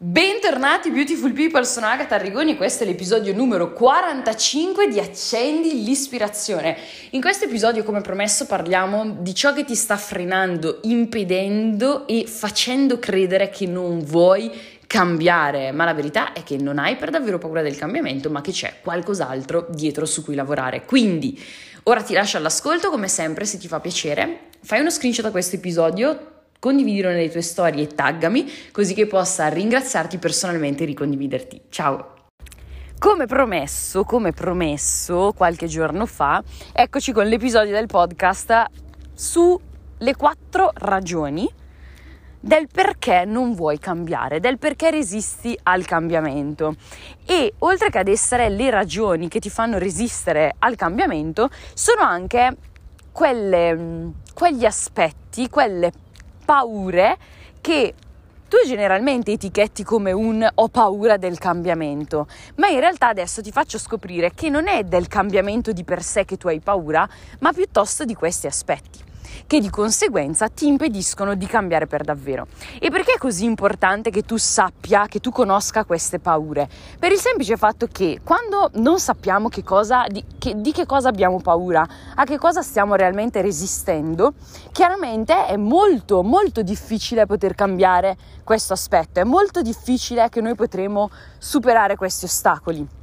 Bentornati Beautiful People, sono Agatha Arrigoni e questo è l'episodio numero 45 di Accendi l'ispirazione. In questo episodio, come promesso, parliamo di ciò che ti sta frenando, impedendo e facendo credere che non vuoi cambiare, ma la verità è che non hai per davvero paura del cambiamento, ma che c'è qualcos'altro dietro su cui lavorare. Quindi, ora ti lascio all'ascolto, come sempre, se ti fa piacere, fai uno screenshot a questo episodio condividilo nelle tue storie e taggami così che possa ringraziarti personalmente e ricondividerti. Ciao! Come promesso, come promesso qualche giorno fa, eccoci con l'episodio del podcast sulle quattro ragioni del perché non vuoi cambiare, del perché resisti al cambiamento. E oltre che ad essere le ragioni che ti fanno resistere al cambiamento, sono anche quelle, quegli aspetti, quelle paure che tu generalmente etichetti come un ho paura del cambiamento, ma in realtà adesso ti faccio scoprire che non è del cambiamento di per sé che tu hai paura, ma piuttosto di questi aspetti che di conseguenza ti impediscono di cambiare per davvero. E perché è così importante che tu sappia, che tu conosca queste paure? Per il semplice fatto che quando non sappiamo che cosa, di, che, di che cosa abbiamo paura, a che cosa stiamo realmente resistendo, chiaramente è molto molto difficile poter cambiare questo aspetto, è molto difficile che noi potremo superare questi ostacoli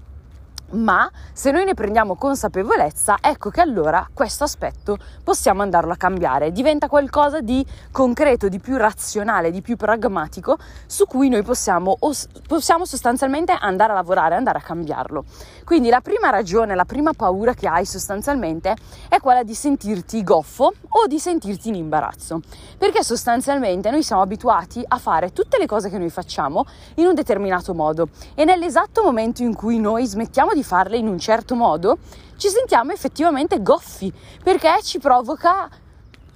ma se noi ne prendiamo consapevolezza, ecco che allora questo aspetto possiamo andarlo a cambiare, diventa qualcosa di concreto, di più razionale, di più pragmatico su cui noi possiamo, possiamo sostanzialmente andare a lavorare, andare a cambiarlo. Quindi la prima ragione, la prima paura che hai sostanzialmente è quella di sentirti goffo o di sentirti in imbarazzo, perché sostanzialmente noi siamo abituati a fare tutte le cose che noi facciamo in un determinato modo e nell'esatto momento in cui noi smettiamo di farle in un certo modo, ci sentiamo effettivamente goffi perché ci provoca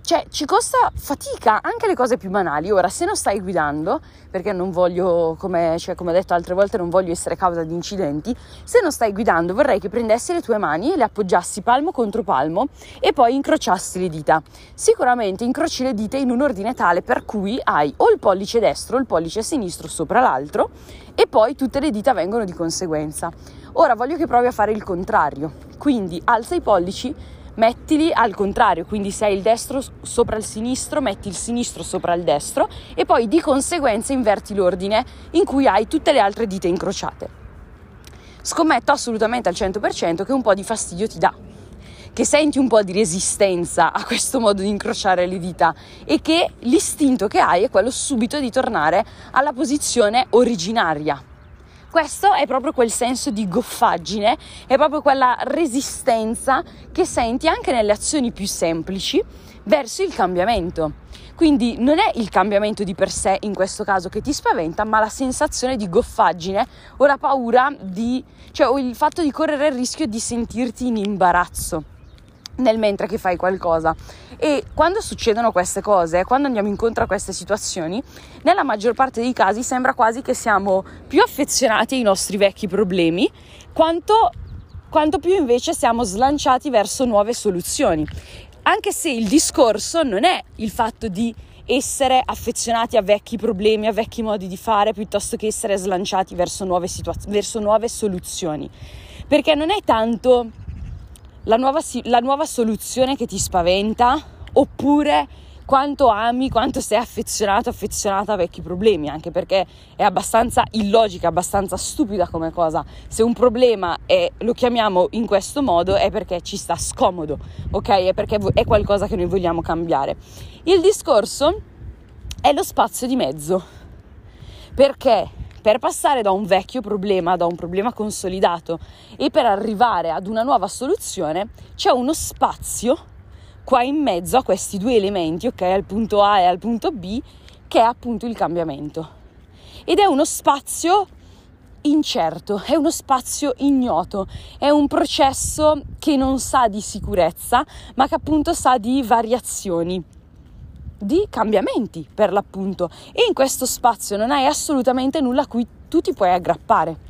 cioè, ci costa fatica anche le cose più banali. Ora, se non stai guidando, perché non voglio, come, cioè, come ho detto altre volte, non voglio essere causa di incidenti, se non stai guidando vorrei che prendessi le tue mani e le appoggiassi palmo contro palmo e poi incrociassi le dita. Sicuramente incroci le dita in un ordine tale per cui hai o il pollice destro o il pollice sinistro sopra l'altro e poi tutte le dita vengono di conseguenza. Ora voglio che provi a fare il contrario, quindi alza i pollici mettili al contrario, quindi se hai il destro sopra il sinistro, metti il sinistro sopra il destro e poi di conseguenza inverti l'ordine in cui hai tutte le altre dita incrociate. Scommetto assolutamente al 100% che un po' di fastidio ti dà, che senti un po' di resistenza a questo modo di incrociare le dita e che l'istinto che hai è quello subito di tornare alla posizione originaria questo è proprio quel senso di goffaggine, è proprio quella resistenza che senti anche nelle azioni più semplici verso il cambiamento. Quindi non è il cambiamento di per sé in questo caso che ti spaventa, ma la sensazione di goffaggine o la paura di, cioè o il fatto di correre il rischio di sentirti in imbarazzo nel mentre che fai qualcosa. E quando succedono queste cose, quando andiamo incontro a queste situazioni, nella maggior parte dei casi sembra quasi che siamo più affezionati ai nostri vecchi problemi, quanto, quanto più invece siamo slanciati verso nuove soluzioni. Anche se il discorso non è il fatto di essere affezionati a vecchi problemi, a vecchi modi di fare, piuttosto che essere slanciati verso nuove, situaz- verso nuove soluzioni. Perché non è tanto la nuova, la nuova soluzione che ti spaventa oppure quanto ami, quanto sei affezionato, affezionata a vecchi problemi, anche perché è abbastanza illogica, abbastanza stupida come cosa. Se un problema è, lo chiamiamo in questo modo è perché ci sta scomodo, ok? È perché è qualcosa che noi vogliamo cambiare. Il discorso è lo spazio di mezzo. Perché per passare da un vecchio problema, da un problema consolidato e per arrivare ad una nuova soluzione, c'è uno spazio qua in mezzo a questi due elementi, ok, al punto A e al punto B, che è appunto il cambiamento. Ed è uno spazio incerto, è uno spazio ignoto, è un processo che non sa di sicurezza, ma che appunto sa di variazioni di cambiamenti per l'appunto e in questo spazio non hai assolutamente nulla a cui tu ti puoi aggrappare.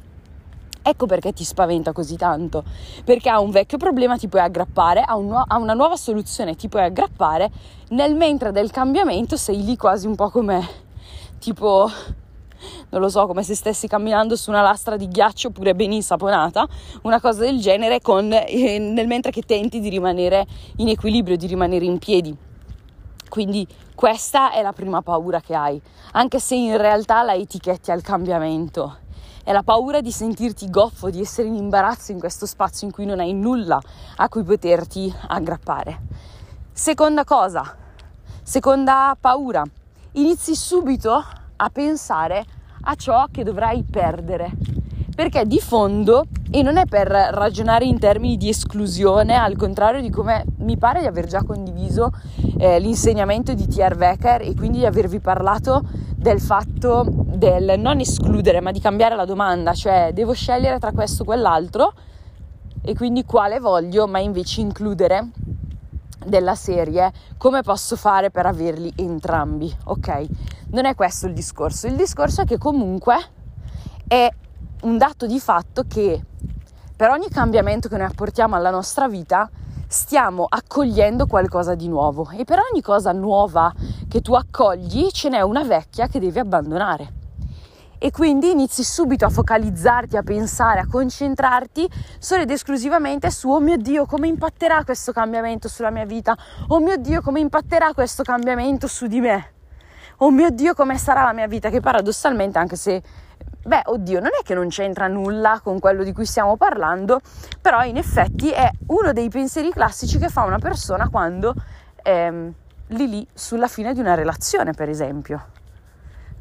Ecco perché ti spaventa così tanto, perché a un vecchio problema ti puoi aggrappare, a, un nu- a, una nuova soluzione ti puoi aggrappare, nel mentre del cambiamento sei lì quasi un po' come tipo non lo so, come se stessi camminando su una lastra di ghiaccio pure ben insaponata, una cosa del genere, con, eh, nel mentre che tenti di rimanere in equilibrio, di rimanere in piedi. Quindi questa è la prima paura che hai, anche se in realtà la etichetti al cambiamento. È la paura di sentirti goffo, di essere in imbarazzo in questo spazio in cui non hai nulla a cui poterti aggrappare. Seconda cosa, seconda paura, inizi subito a pensare a ciò che dovrai perdere. Perché di fondo, e non è per ragionare in termini di esclusione, al contrario di come mi pare di aver già condiviso eh, l'insegnamento di T.R. Wecker e quindi di avervi parlato del fatto del non escludere, ma di cambiare la domanda, cioè devo scegliere tra questo o quell'altro e quindi quale voglio, ma invece includere della serie come posso fare per averli entrambi, ok? Non è questo il discorso, il discorso è che comunque è un dato di fatto che per ogni cambiamento che noi apportiamo alla nostra vita stiamo accogliendo qualcosa di nuovo. E per ogni cosa nuova che tu accogli ce n'è una vecchia che devi abbandonare. E quindi inizi subito a focalizzarti, a pensare, a concentrarti solo ed esclusivamente su oh mio Dio come impatterà questo cambiamento sulla mia vita, oh mio Dio come impatterà questo cambiamento su di me, oh mio Dio come sarà la mia vita, che paradossalmente anche se Beh, oddio, non è che non c'entra nulla con quello di cui stiamo parlando, però in effetti è uno dei pensieri classici che fa una persona quando ehm, lì lì sulla fine di una relazione, per esempio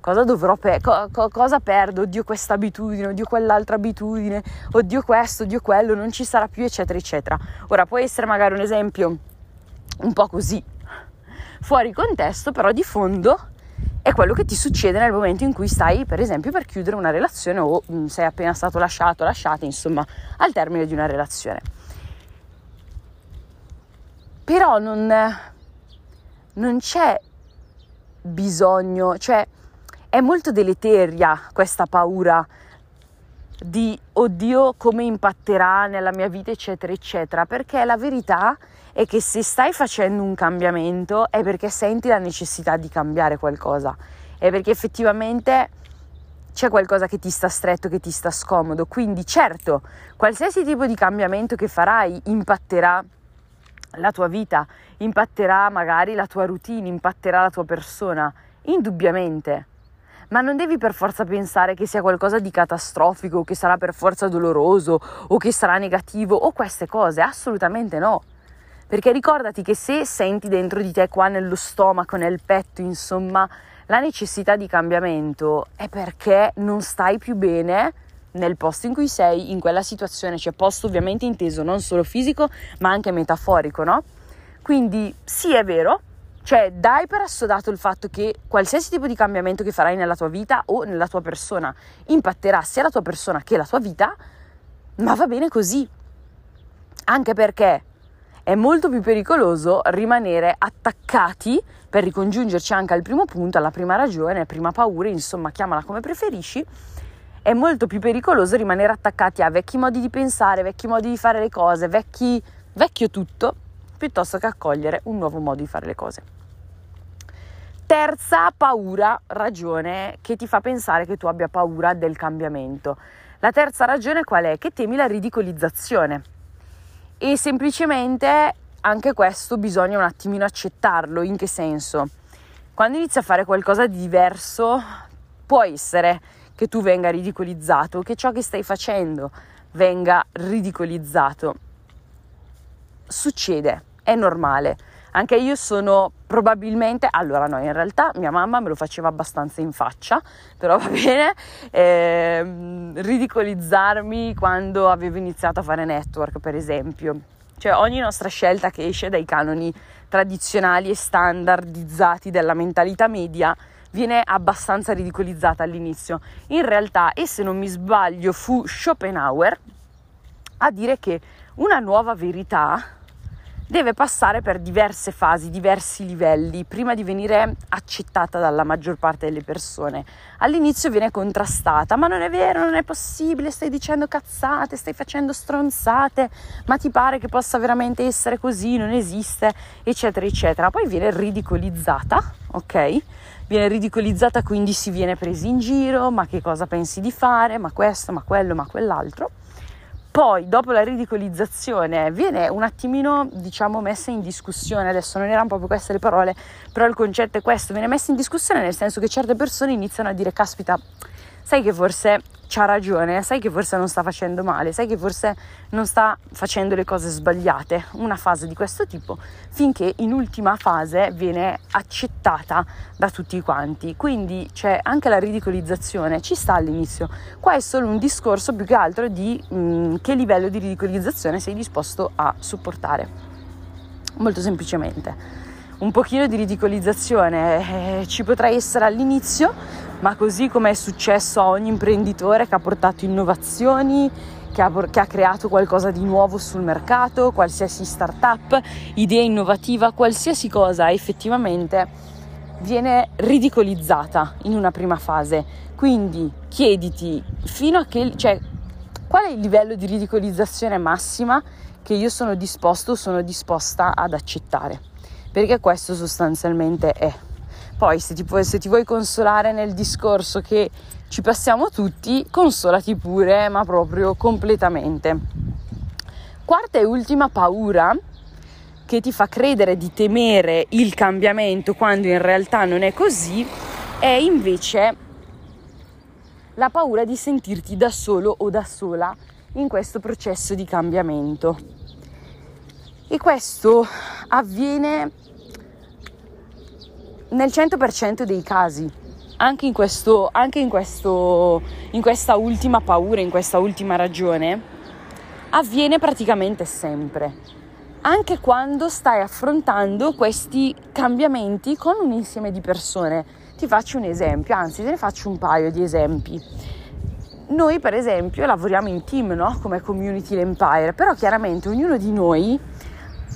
cosa dovrò pe- co- co- cosa perdo, oddio questa abitudine, oddio quell'altra abitudine, oddio questo, oddio quello, non ci sarà più, eccetera, eccetera. Ora può essere magari un esempio un po' così, fuori contesto, però di fondo è quello che ti succede nel momento in cui stai, per esempio, per chiudere una relazione o mm, sei appena stato lasciato, lasciata, insomma, al termine di una relazione. Però non, non c'è bisogno, cioè è molto deleteria questa paura di oddio come impatterà nella mia vita eccetera eccetera. Perché la verità è che se stai facendo un cambiamento è perché senti la necessità di cambiare qualcosa. È perché effettivamente c'è qualcosa che ti sta stretto, che ti sta scomodo. Quindi certo, qualsiasi tipo di cambiamento che farai impatterà la tua vita, impatterà magari la tua routine, impatterà la tua persona, indubbiamente ma non devi per forza pensare che sia qualcosa di catastrofico, che sarà per forza doloroso o che sarà negativo o queste cose, assolutamente no. Perché ricordati che se senti dentro di te, qua nello stomaco, nel petto, insomma, la necessità di cambiamento è perché non stai più bene nel posto in cui sei, in quella situazione, cioè posto ovviamente inteso non solo fisico, ma anche metaforico, no? Quindi sì, è vero, cioè, dai per assodato il fatto che qualsiasi tipo di cambiamento che farai nella tua vita o nella tua persona impatterà sia la tua persona che la tua vita, ma va bene così. Anche perché è molto più pericoloso rimanere attaccati per ricongiungerci anche al primo punto, alla prima ragione, prima paura, insomma, chiamala come preferisci. È molto più pericoloso rimanere attaccati a vecchi modi di pensare, vecchi modi di fare le cose, vecchi, vecchio tutto, piuttosto che accogliere un nuovo modo di fare le cose. Terza paura, ragione che ti fa pensare che tu abbia paura del cambiamento. La terza ragione qual è? Che temi la ridicolizzazione. E semplicemente anche questo bisogna un attimino accettarlo. In che senso? Quando inizi a fare qualcosa di diverso, può essere che tu venga ridicolizzato, che ciò che stai facendo venga ridicolizzato. Succede, è normale anche io sono probabilmente, allora no, in realtà mia mamma me lo faceva abbastanza in faccia, però va bene, eh, ridicolizzarmi quando avevo iniziato a fare network, per esempio. Cioè ogni nostra scelta che esce dai canoni tradizionali e standardizzati della mentalità media viene abbastanza ridicolizzata all'inizio. In realtà, e se non mi sbaglio, fu Schopenhauer a dire che una nuova verità deve passare per diverse fasi, diversi livelli, prima di venire accettata dalla maggior parte delle persone. All'inizio viene contrastata, ma non è vero, non è possibile, stai dicendo cazzate, stai facendo stronzate, ma ti pare che possa veramente essere così, non esiste, eccetera, eccetera. Poi viene ridicolizzata, ok? Viene ridicolizzata, quindi si viene presi in giro, ma che cosa pensi di fare, ma questo, ma quello, ma quell'altro poi dopo la ridicolizzazione viene un attimino diciamo messa in discussione. Adesso non erano proprio queste le parole però il concetto è questo. Viene messa in discussione nel senso che certe persone iniziano a dire caspita sai che forse c'ha ragione, sai che forse non sta facendo male, sai che forse non sta facendo le cose sbagliate, una fase di questo tipo, finché in ultima fase viene accettata da tutti quanti. Quindi c'è anche la ridicolizzazione, ci sta all'inizio. Qua è solo un discorso più che altro di mh, mm, che livello di ridicolizzazione sei disposto a supportare. Molto semplicemente. Un pochino di ridicolizzazione eh, ci potrà essere all'inizio, ma così come è successo a ogni imprenditore che ha portato innovazioni, che ha, che ha, creato qualcosa di nuovo sul mercato, qualsiasi startup, idea innovativa, qualsiasi cosa effettivamente viene ridicolizzata in una prima fase. Quindi chiediti fino a che, cioè, qual è il livello di ridicolizzazione massima che io sono disposto sono disposta ad accettare, perché questo sostanzialmente è. Poi se ti, puoi, se ti vuoi consolare nel discorso che ci passiamo tutti, consolati pure, ma proprio completamente. Quarta e ultima paura che ti fa credere di temere il cambiamento quando in realtà non è così è invece la paura di sentirti da solo o da sola in questo processo di cambiamento. E questo avviene nel 100% dei casi, anche, in, questo, anche in, questo, in questa ultima paura, in questa ultima ragione, avviene praticamente sempre anche quando stai affrontando questi cambiamenti con un insieme di persone. Ti faccio un esempio, anzi te ne faccio un paio di esempi. Noi per esempio lavoriamo in team, no? Come Community Empire, però chiaramente ognuno di noi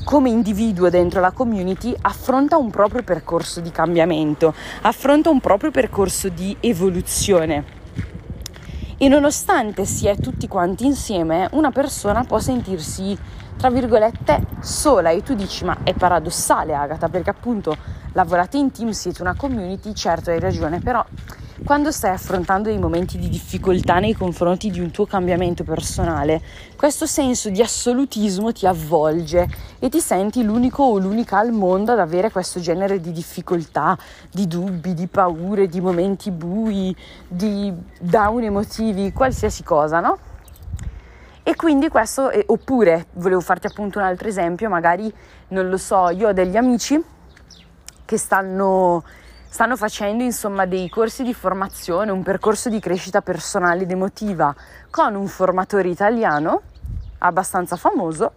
come individuo dentro la community affronta un proprio percorso di cambiamento, affronta un proprio percorso di evoluzione. E nonostante si è tutti quanti insieme, una persona può sentirsi, tra virgolette, sola. E tu dici, ma è paradossale, Agata, perché appunto lavorate in team, siete una community, certo hai ragione, però quando stai affrontando dei momenti di difficoltà nei confronti di un tuo cambiamento personale, questo senso di assolutismo ti avvolge e ti senti l'unico o l'unica al mondo ad avere questo genere di difficoltà, di dubbi, di paure, di momenti bui, di down emotivi, qualsiasi cosa, no? E quindi questo, oppure volevo farti appunto un altro esempio, magari non lo so, io ho degli amici che stanno stanno facendo insomma dei corsi di formazione, un percorso di crescita personale ed emotiva con un formatore italiano abbastanza famoso.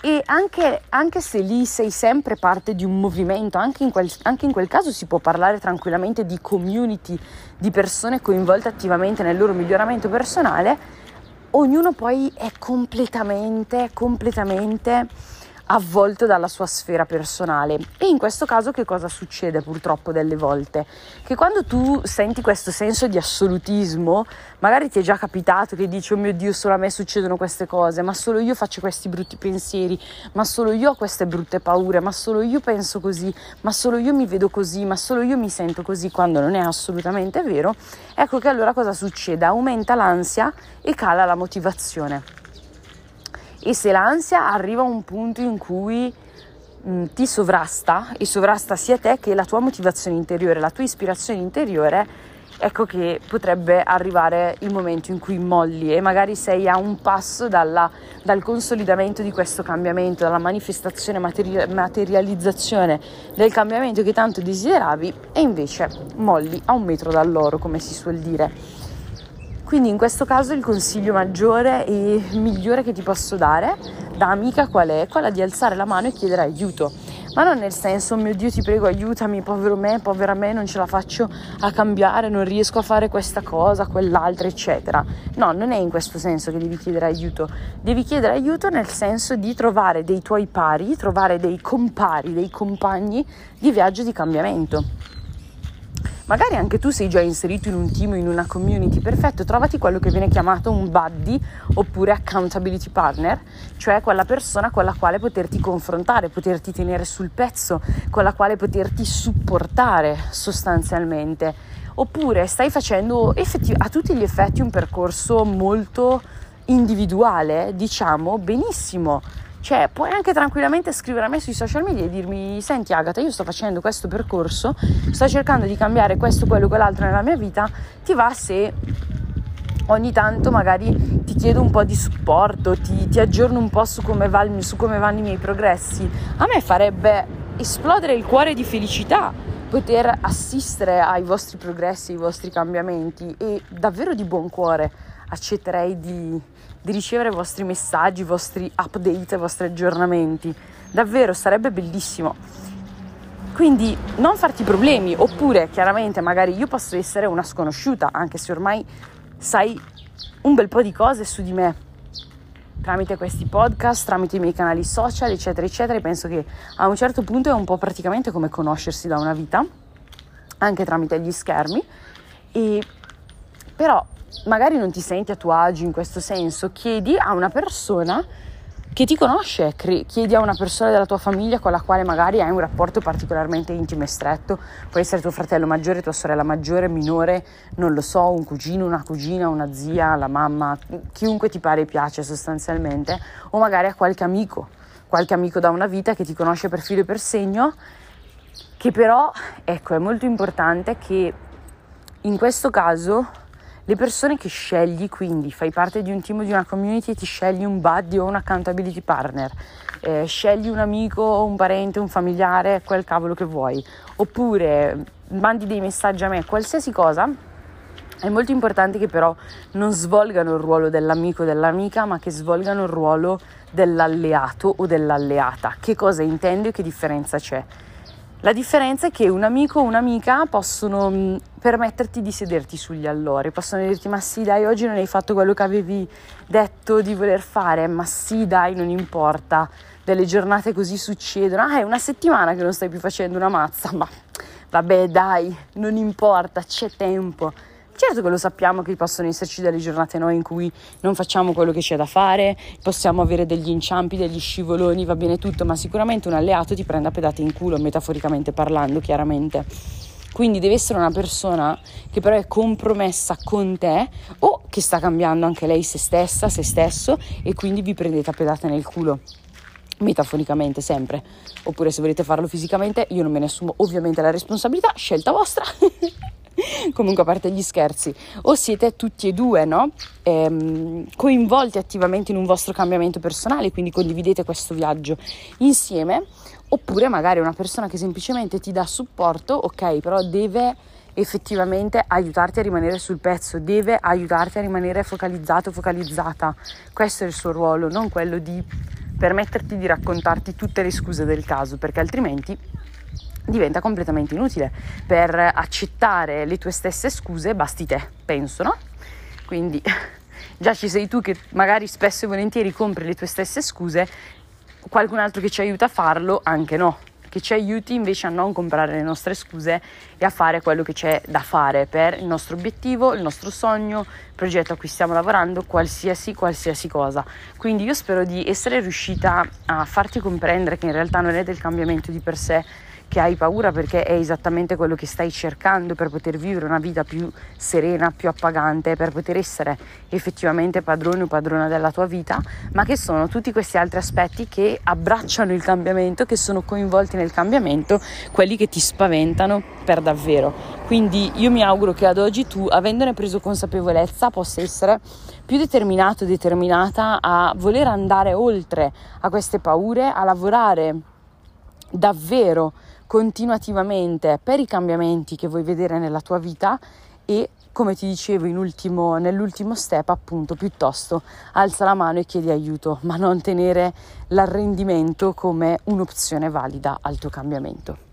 E anche, anche, se lì sei sempre parte di un movimento, anche in, quel, anche in, quel, caso si può parlare tranquillamente di community, di persone coinvolte attivamente nel loro miglioramento personale, ognuno poi è completamente, completamente avvolto dalla sua sfera personale. E in questo caso che cosa succede purtroppo delle volte? Che quando tu senti questo senso di assolutismo, magari ti è già capitato che dici oh mio Dio solo a me succedono queste cose, ma solo io faccio questi brutti pensieri, ma solo io ho queste brutte paure, ma solo io penso così, ma solo io mi vedo così, ma solo io mi sento così quando non è assolutamente vero, ecco che allora cosa succede? Aumenta l'ansia e cala la motivazione e se l'ansia arriva a un punto in cui mh, mm, ti sovrasta e sovrasta sia te che la tua motivazione interiore, la tua ispirazione interiore, ecco che potrebbe arrivare il momento in cui molli e magari sei a un passo dalla, dal consolidamento di questo cambiamento, dalla manifestazione, materi- materializzazione del cambiamento che tanto desideravi e invece molli a un metro dall'oro, come si suol dire. Quindi in questo caso il consiglio maggiore e migliore che ti posso dare da amica qual è? Quella di alzare la mano e chiedere aiuto. ma non nel senso, mio Dio ti prego aiutami, povero me, povera me, non ce la faccio a cambiare, non riesco a fare questa cosa, quell'altra, eccetera. No, non è in questo senso che devi chiedere aiuto, devi chiedere aiuto nel senso di trovare dei tuoi pari, trovare dei compari, dei compagni di viaggio di cambiamento. Magari anche tu sei già inserito in un team, in una community, perfetto, trovati quello che viene chiamato un buddy oppure accountability partner, cioè quella persona con la quale poterti confrontare, poterti tenere sul pezzo, con la quale poterti supportare sostanzialmente. Oppure stai facendo effettiv- a tutti gli effetti un percorso molto individuale, diciamo benissimo cioè, puoi anche tranquillamente scrivere a me sui social media e dirmi: Senti, Agata, io sto facendo questo percorso, sto cercando di cambiare questo, quello, quell'altro nella mia vita. Ti va se ogni tanto magari ti chiedo un po' di supporto, ti, ti aggiorno un po' su come, va, su come vanno i miei progressi? A me farebbe esplodere il cuore di felicità poter assistere ai vostri progressi, ai vostri cambiamenti e davvero di buon cuore accetterei di di ricevere i vostri messaggi, i vostri update, i vostri aggiornamenti. Davvero sarebbe bellissimo. Quindi non farti problemi, oppure chiaramente magari io posso essere una sconosciuta, anche se ormai sai un bel po' di cose su di me, tramite questi podcast, tramite i miei canali social, eccetera, eccetera. Penso che a un certo punto è un po' praticamente come conoscersi da una vita, anche tramite gli schermi. E però magari non ti senti a tuo agio in questo senso, chiedi a una persona che ti conosce, chiedi a una persona della tua famiglia con la quale magari hai un rapporto particolarmente intimo e stretto, può essere tuo fratello maggiore, tua sorella maggiore, minore, non lo so, un cugino, una cugina, una zia, la mamma, chiunque ti pare e piace sostanzialmente, o magari a qualche amico, qualche amico da una vita che ti conosce per filo e per segno, che però, ecco, è molto importante che in questo caso le persone che scegli, quindi fai parte di un team di una community e ti scegli un buddy o un accountability partner, eh, scegli un amico, un parente, un familiare, quel cavolo che vuoi, oppure mandi dei messaggi a me, qualsiasi cosa, è molto importante che però non svolgano il ruolo dell'amico o dell'amica, ma che svolgano il ruolo dell'alleato o dell'alleata. Che cosa intendo e che differenza c'è? La differenza è che un amico o un'amica possono mm, permetterti di sederti sugli allori, possono dirti ma sì dai oggi non hai fatto quello che avevi detto di voler fare, ma sì dai non importa, delle giornate così succedono, ah è una settimana che non stai più facendo una mazza, ma vabbè dai, non importa, c'è tempo. Certo che lo sappiamo che possono esserci delle giornate noi in cui non facciamo quello che c'è da fare, possiamo avere degli inciampi, degli scivoloni, va bene tutto, ma sicuramente un alleato ti prende a pedate in culo, metaforicamente parlando, chiaramente. Quindi deve essere una persona che però è compromessa con te o che sta cambiando anche lei se stessa, se stesso e quindi vi prendete a pedate nel culo metaforicamente sempre, oppure se volete farlo fisicamente, io non me ne assumo ovviamente la responsabilità, scelta vostra. Comunque, a parte gli scherzi, o siete tutti e due no? ehm, coinvolti attivamente in un vostro cambiamento personale, quindi condividete questo viaggio insieme, oppure magari una persona che semplicemente ti dà supporto, ok, però deve effettivamente aiutarti a rimanere sul pezzo, deve aiutarti a rimanere focalizzato, focalizzata. Questo è il suo ruolo, non quello di permetterti di raccontarti tutte le scuse del caso, perché altrimenti diventa completamente inutile. Per accettare le tue stesse scuse basti te, penso, no? Quindi già ci sei tu che magari spesso e volentieri compri le tue stesse scuse, qualcun altro che ci aiuta a farlo anche no che ci aiuti invece a non comprare le nostre scuse e a fare quello che c'è da fare per il nostro obiettivo, il nostro sogno, il progetto a cui stiamo lavorando, qualsiasi, qualsiasi cosa. Quindi io spero di essere riuscita a farti comprendere che in realtà non è del cambiamento di per sé che hai paura perché è esattamente quello che stai cercando per poter vivere una vita più serena, più appagante, per poter essere effettivamente padrone o padrona della tua vita, ma che sono tutti questi altri aspetti che abbracciano il cambiamento, che sono coinvolti nel cambiamento, quelli che ti spaventano per davvero. Quindi io mi auguro che ad oggi tu, avendone preso consapevolezza, possa essere più determinato, determinata a voler andare oltre a queste paure, a lavorare davvero continuativamente per i cambiamenti che vuoi vedere nella tua vita e come ti dicevo ultimo, nell'ultimo step, appunto, piuttosto alza la mano e chiedi aiuto, ma non tenere l'arrendimento come un'opzione valida al tuo cambiamento.